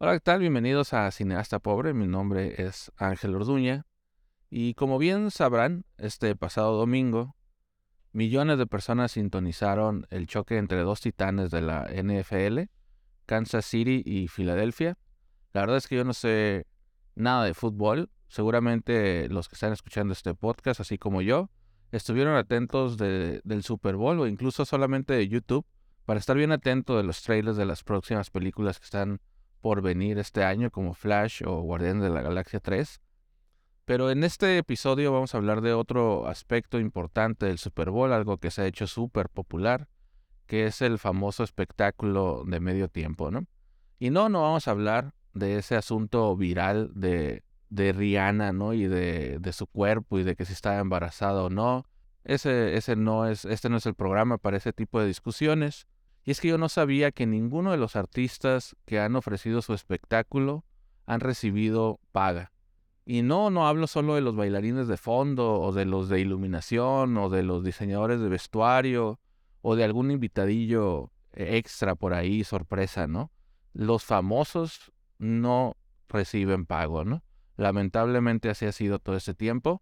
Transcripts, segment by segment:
Hola, ¿qué tal? Bienvenidos a Cineasta Pobre. Mi nombre es Ángel Orduña. Y como bien sabrán, este pasado domingo, millones de personas sintonizaron el choque entre dos titanes de la NFL, Kansas City y Filadelfia. La verdad es que yo no sé nada de fútbol. Seguramente los que están escuchando este podcast, así como yo, estuvieron atentos del Super Bowl o incluso solamente de YouTube para estar bien atentos de los trailers de las próximas películas que están por venir este año como Flash o Guardián de la Galaxia 3. Pero en este episodio vamos a hablar de otro aspecto importante del Super Bowl, algo que se ha hecho súper popular, que es el famoso espectáculo de medio tiempo, ¿no? Y no, no vamos a hablar de ese asunto viral de, de Rihanna, ¿no? Y de, de, su cuerpo y de que si está embarazada o no. Ese, ese no es, este no es el programa para ese tipo de discusiones. Y es que yo no sabía que ninguno de los artistas que han ofrecido su espectáculo han recibido paga. Y no, no hablo solo de los bailarines de fondo o de los de iluminación o de los diseñadores de vestuario o de algún invitadillo extra por ahí, sorpresa, ¿no? Los famosos no reciben pago, ¿no? Lamentablemente así ha sido todo ese tiempo.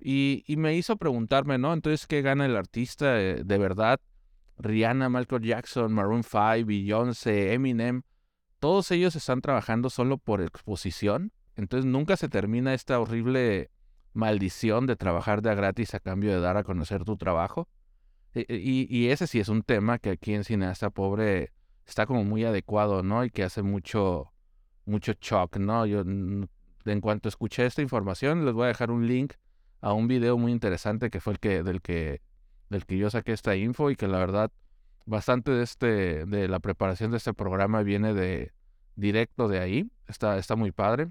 Y, y me hizo preguntarme, ¿no? Entonces, ¿qué gana el artista eh, de verdad? Rihanna, Michael Jackson, Maroon 5, Beyoncé, Eminem, todos ellos están trabajando solo por exposición. Entonces nunca se termina esta horrible maldición de trabajar de a gratis a cambio de dar a conocer tu trabajo. E, e, y, ese sí es un tema que aquí en Cineasta Pobre está como muy adecuado, ¿no? Y que hace mucho, mucho shock, ¿no? Yo, en cuanto escuché esta información, les voy a dejar un link a un video muy interesante que fue el que, del que del que yo saqué esta info y que la verdad bastante de este de la preparación de este programa viene de directo de ahí. Está, está muy padre.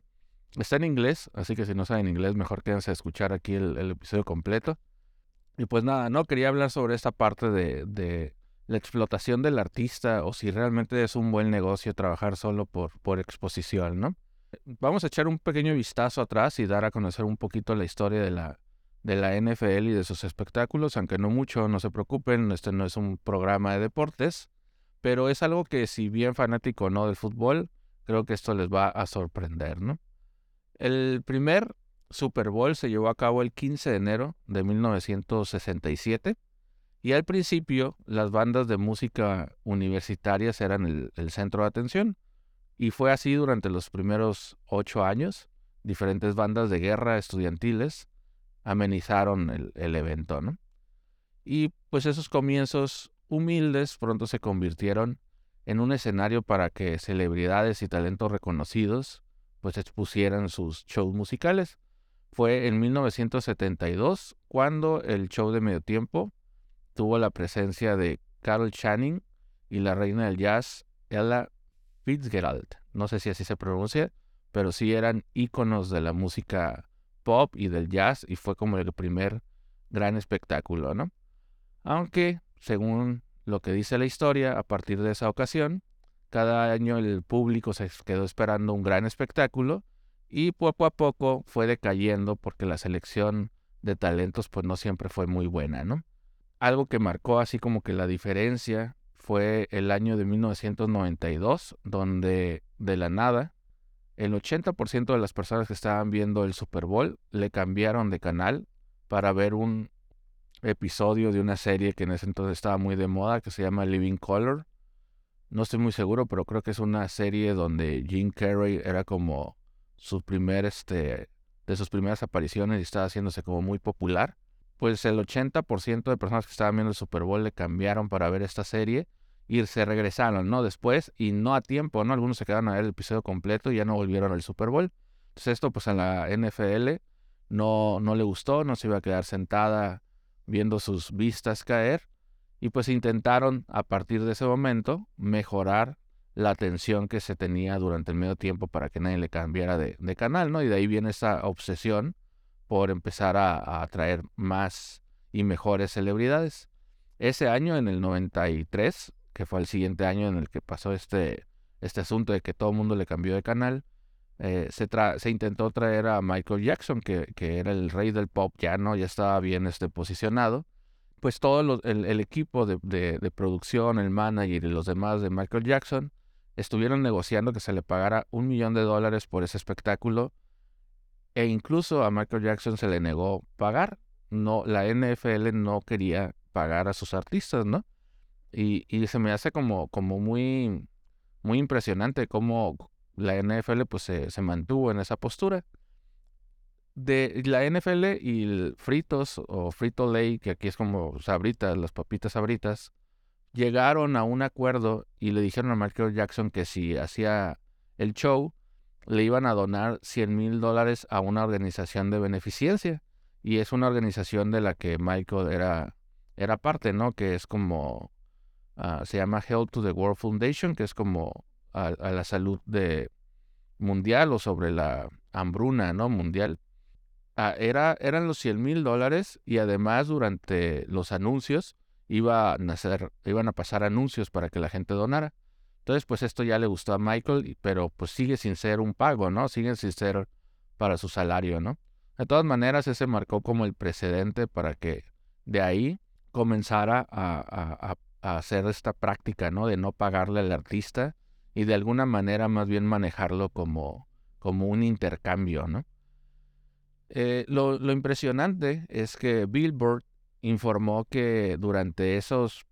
Está en inglés, así que si no saben inglés, mejor quédense a escuchar aquí el, episodio completo. Y pues nada, no quería hablar sobre esta parte de, de, la explotación del artista o si realmente es un buen negocio trabajar solo por, por exposición, ¿no? Vamos a echar un pequeño vistazo atrás y dar a conocer un poquito la historia de la, de la NFL y de sus espectáculos, aunque no mucho, no se preocupen, este no es un programa de deportes, pero es algo que si bien fanático no del fútbol, creo que esto les va a sorprender, ¿no? El primer Super Bowl se llevó a cabo el 15 de enero de 1967 y al principio las bandas de música universitarias eran el, el centro de atención y fue así durante los primeros ocho años. Diferentes bandas de guerra estudiantiles amenizaron el, evento, ¿no? Y pues esos comienzos humildes pronto se convirtieron en un escenario para que celebridades y talentos reconocidos pues expusieran sus shows musicales. Fue en 1972 cuando el show de medio tiempo tuvo la presencia de Carol Channing y la reina del jazz Ella Fitzgerald. No sé si así se pronuncia, pero sí eran íconos de la música pop y del jazz y fue como el primer gran espectáculo, ¿no? Aunque, según lo que dice la historia, a partir de esa ocasión, cada año el público se quedó esperando un gran espectáculo y poco a poco fue decayendo porque la selección de talentos pues no siempre fue muy buena, ¿no? Algo que marcó así como que la diferencia fue el año de 1992, donde de la nada el 80% de las personas que estaban viendo el Super Bowl le cambiaron de canal para ver un episodio de una serie que en ese entonces estaba muy de moda, que se llama Living Color. No estoy muy seguro, pero creo que es una serie donde Jim Carrey era como su primer, este, de sus primeras apariciones y estaba haciéndose como muy popular. Pues el 80% de personas que estaban viendo el Super Bowl le cambiaron para ver esta serie y se regresaron, ¿no? Después y no a tiempo, ¿no? Algunos se quedaron a ver el episodio completo y ya no volvieron al Super Bowl. Entonces esto pues a la NFL no, no le gustó, no se iba a quedar sentada viendo sus vistas caer y pues intentaron a partir de ese momento mejorar la atención que se tenía durante el medio tiempo para que nadie le cambiara de, canal, ¿no? Y de ahí viene esa obsesión por empezar a atraer más y mejores celebridades. Ese año, en el 93, que fue el siguiente año en el que pasó este, este asunto de que todo el mundo le cambió de canal, eh, se, se, intentó traer a Michael Jackson, que, que, era el rey del pop, ya no, ya estaba bien este, posicionado. Pues todo el, el, equipo de, de, producción, el manager y los demás de Michael Jackson estuvieron negociando que se le pagara un millón de dólares por ese espectáculo e incluso a Michael Jackson se le negó pagar. No, la NFL no quería pagar a sus artistas, ¿no? Y, y se me hace como, como muy, muy impresionante cómo la NFL pues se, se mantuvo en esa postura. De la NFL y el Fritos o Frito Lay, que aquí es como sabritas, las papitas sabritas, llegaron a un acuerdo y le dijeron a Michael Jackson que si hacía el show, le iban a donar 100 mil dólares a una organización de beneficencia. Y es una organización de la que Michael era, era parte, ¿no? Que es como, ah, se llama Help to the World Foundation, que es como a, la salud de mundial o sobre la hambruna, ¿no? Mundial. Ah, era, eran los 100 mil dólares y además durante los anuncios iba a iban a pasar anuncios para que la gente donara. Entonces, pues esto ya le gustó a Michael, pero pues sigue sin ser un pago, ¿no? Sigue sin ser para su salario, ¿no? De todas maneras, ese marcó como el precedente para que de ahí comenzara hacer esta práctica, ¿no? De no pagarle al artista y de alguna manera más bien manejarlo como, como un intercambio, ¿no? Eh, lo, lo impresionante es que Billboard informó que durante esos,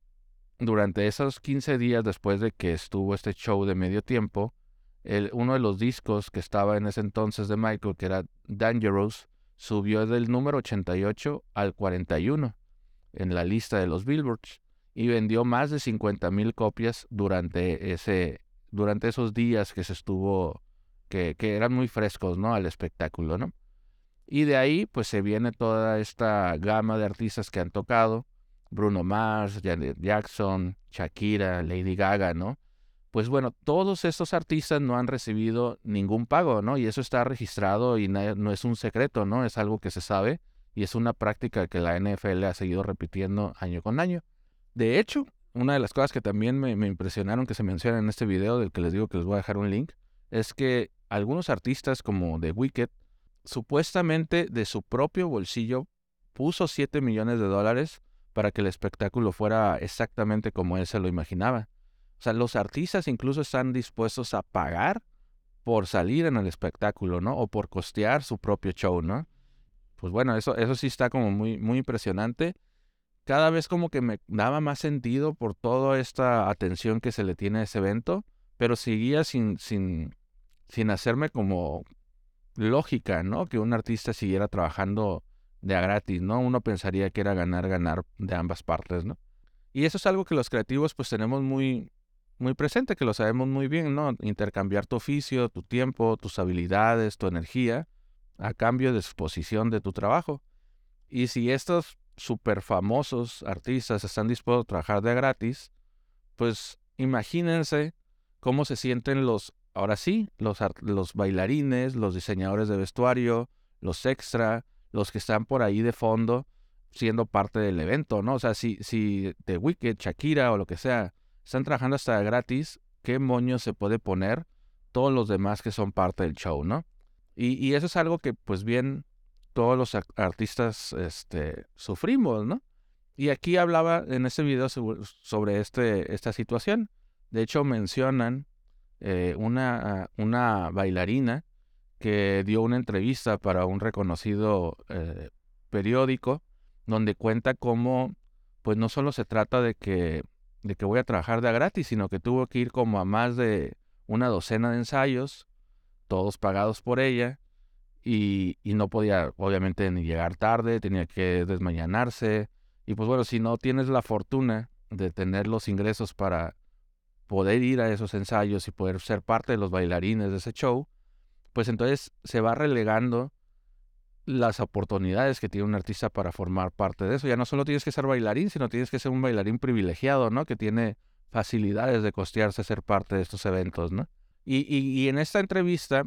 durante esos 15 días después de que estuvo este show de medio tiempo, el, uno de los discos que estaba en ese entonces de Michael, que era Dangerous, subió del número 88 al 41 en la lista de los Billboards y vendió más de 50 mil copias durante ese durante esos días que se estuvo que, que eran muy frescos no al espectáculo no y de ahí, pues se viene toda esta gama de artistas que han tocado. Bruno Mars, Janet Jackson, Shakira, Lady Gaga, ¿no? Pues bueno, todos estos artistas no han recibido ningún pago, ¿no? Y eso está registrado y no es un secreto, ¿no? Es algo que se sabe y es una práctica que la NFL ha seguido repitiendo año con año. De hecho, una de las cosas que también me, impresionaron que se menciona en este video, del que les digo que les voy a dejar un link, es que algunos artistas como The Wicked supuestamente de su propio bolsillo puso 7 millones de dólares para que el espectáculo fuera exactamente como él se lo imaginaba. O sea, los artistas incluso están dispuestos a pagar por salir en el espectáculo, ¿no? O por costear su propio show, ¿no? Pues bueno, eso, eso sí está como muy, muy impresionante. Cada vez como que me daba más sentido por toda esta atención que se le tiene a ese evento, pero seguía sin, sin, sin hacerme como lógica, ¿no? Que un artista siguiera trabajando de a gratis, ¿no? Uno pensaría que era ganar, ganar de ambas partes, ¿no? Y eso es algo que los creativos pues tenemos muy, muy presente, que lo sabemos muy bien, ¿no? Intercambiar tu oficio, tu tiempo, tus habilidades, tu energía, a cambio de exposición de tu trabajo. Y si estos super famosos artistas están dispuestos a trabajar de gratis, pues imagínense cómo se sienten los ahora sí, los, los bailarines, los diseñadores de vestuario, los extra, los que están por ahí de fondo, siendo parte del evento, ¿no? O sea, si, si The Wicked, Shakira o lo que sea, están trabajando hasta gratis, ¿qué moño se puede poner todos los demás que son parte del show, ¿no? Y, y eso es algo que, pues bien, todos los artistas este, sufrimos, ¿no? Y aquí hablaba en este video sobre este, esta situación. De hecho, mencionan eh, una, una bailarina que dio una entrevista para un reconocido eh, periódico donde cuenta cómo, pues no solo se trata de que, de que voy a trabajar de a gratis, sino que tuvo que ir como a más de una docena de ensayos, todos pagados por ella, y, no podía obviamente ni llegar tarde, tenía que desmañanarse, y pues bueno, si no tienes la fortuna de tener los ingresos para poder ir a esos ensayos y poder ser parte de los bailarines de ese show, pues entonces se va relegando las oportunidades que tiene un artista para formar parte de eso. Ya no solo tienes que ser bailarín, sino tienes que ser un bailarín privilegiado, ¿no? Que tiene facilidades de costearse ser parte de estos eventos, ¿no? Y, en esta entrevista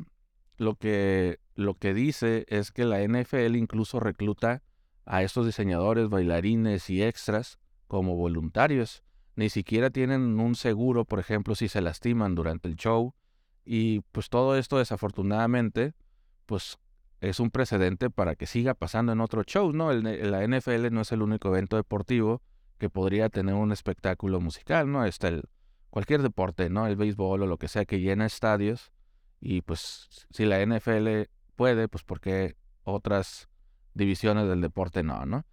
lo que, lo que dice es que la NFL incluso recluta a estos diseñadores, bailarines y extras como voluntarios ni siquiera tienen un seguro, por ejemplo, si se lastiman durante el show. Y pues todo esto desafortunadamente, pues es un precedente para que siga pasando en otro show, ¿no? la NFL no es el único evento deportivo que podría tener un espectáculo musical, ¿no? Está el cualquier deporte, ¿no? El béisbol o lo que sea que llena estadios. Y pues si la NFL puede, pues porque otras divisiones del deporte no, ¿no?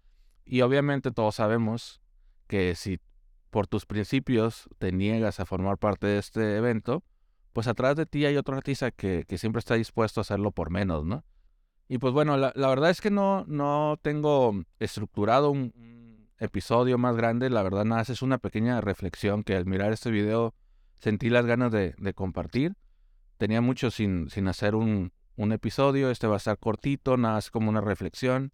Y obviamente todos sabemos que si por tus principios te niegas a formar parte de este evento, pues atrás de ti hay otro artista que, que siempre está dispuesto a hacerlo por menos, ¿no? Y pues bueno, la, verdad es que no, no tengo estructurado un, episodio más grande, la verdad nada, es una pequeña reflexión que al mirar este video sentí las ganas de, compartir. Tenía mucho sin, sin hacer un, un, episodio, este va a estar cortito, nada, es como una reflexión.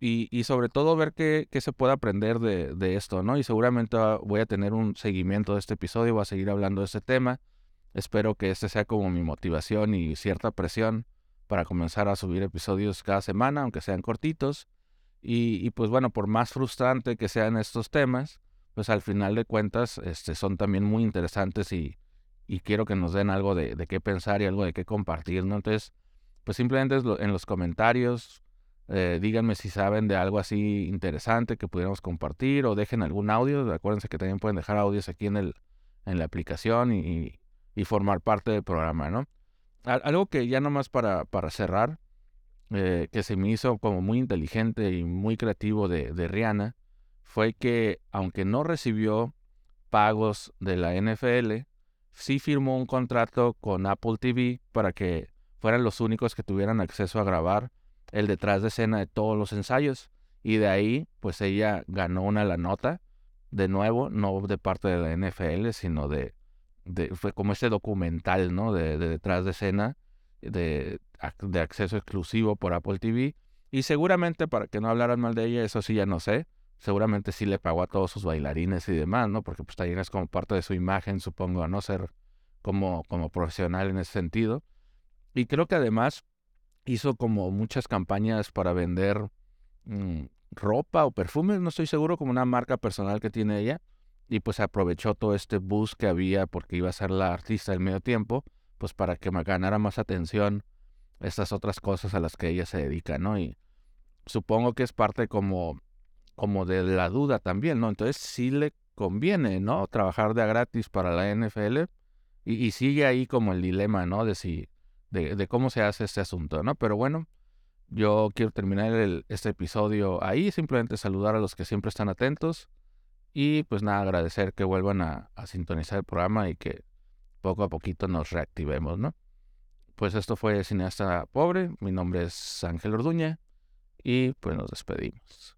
Y, y sobre todo ver qué, qué se puede aprender de, de, esto, ¿no? Y seguramente voy a tener un seguimiento de este episodio, voy a seguir hablando de este tema. Espero que este sea como mi motivación y cierta presión para comenzar a subir episodios cada semana, aunque sean cortitos. Y, pues bueno, por más frustrante que sean estos temas, pues al final de cuentas este, son también muy interesantes y, y quiero que nos den algo de, de, qué pensar y algo de qué compartir, ¿no? Entonces, pues simplemente en los comentarios, eh, díganme si saben de algo así interesante que pudiéramos compartir o dejen algún audio. Acuérdense que también pueden dejar audios aquí en, el, en la aplicación y, y formar parte del programa, ¿no? algo que ya nomás para, para cerrar, eh, que se me hizo como muy inteligente y muy creativo de, de Rihanna, fue que aunque no recibió pagos de la NFL, sí firmó un contrato con Apple TV para que fueran los únicos que tuvieran acceso a grabar el detrás de escena de todos los ensayos. Y de ahí, pues ella ganó una la nota, de nuevo, no de parte de la NFL, sino de, fue como ese documental, ¿no? De, detrás de escena, de, de, acceso exclusivo por Apple TV. Y seguramente, para que no hablaran mal de ella, eso sí ya no sé, seguramente sí le pagó a todos sus bailarines y demás, ¿no? Porque pues también es como parte de su imagen, supongo, no ser como, como profesional en ese sentido. Y creo que además hizo como muchas campañas para vender mm, ropa o perfumes, no estoy seguro, como una marca personal que tiene ella y pues aprovechó todo este bus que había porque iba a ser la artista del medio tiempo, pues para que me ganara más atención estas otras cosas a las que ella se dedica, ¿no? Y supongo que es parte como, como de la duda también, ¿no? Entonces sí le conviene, ¿no? Trabajar de a gratis para la NFL y, sigue ahí como el dilema, ¿no? De si, de, de, cómo se hace este asunto, ¿no? Pero bueno, yo quiero terminar este episodio ahí, simplemente saludar a los que siempre están atentos y pues nada, agradecer que vuelvan a, sintonizar el programa y que poco a poquito nos reactivemos, ¿no? Pues esto fue Cineasta Pobre, mi nombre es Ángel Orduña y pues nos despedimos.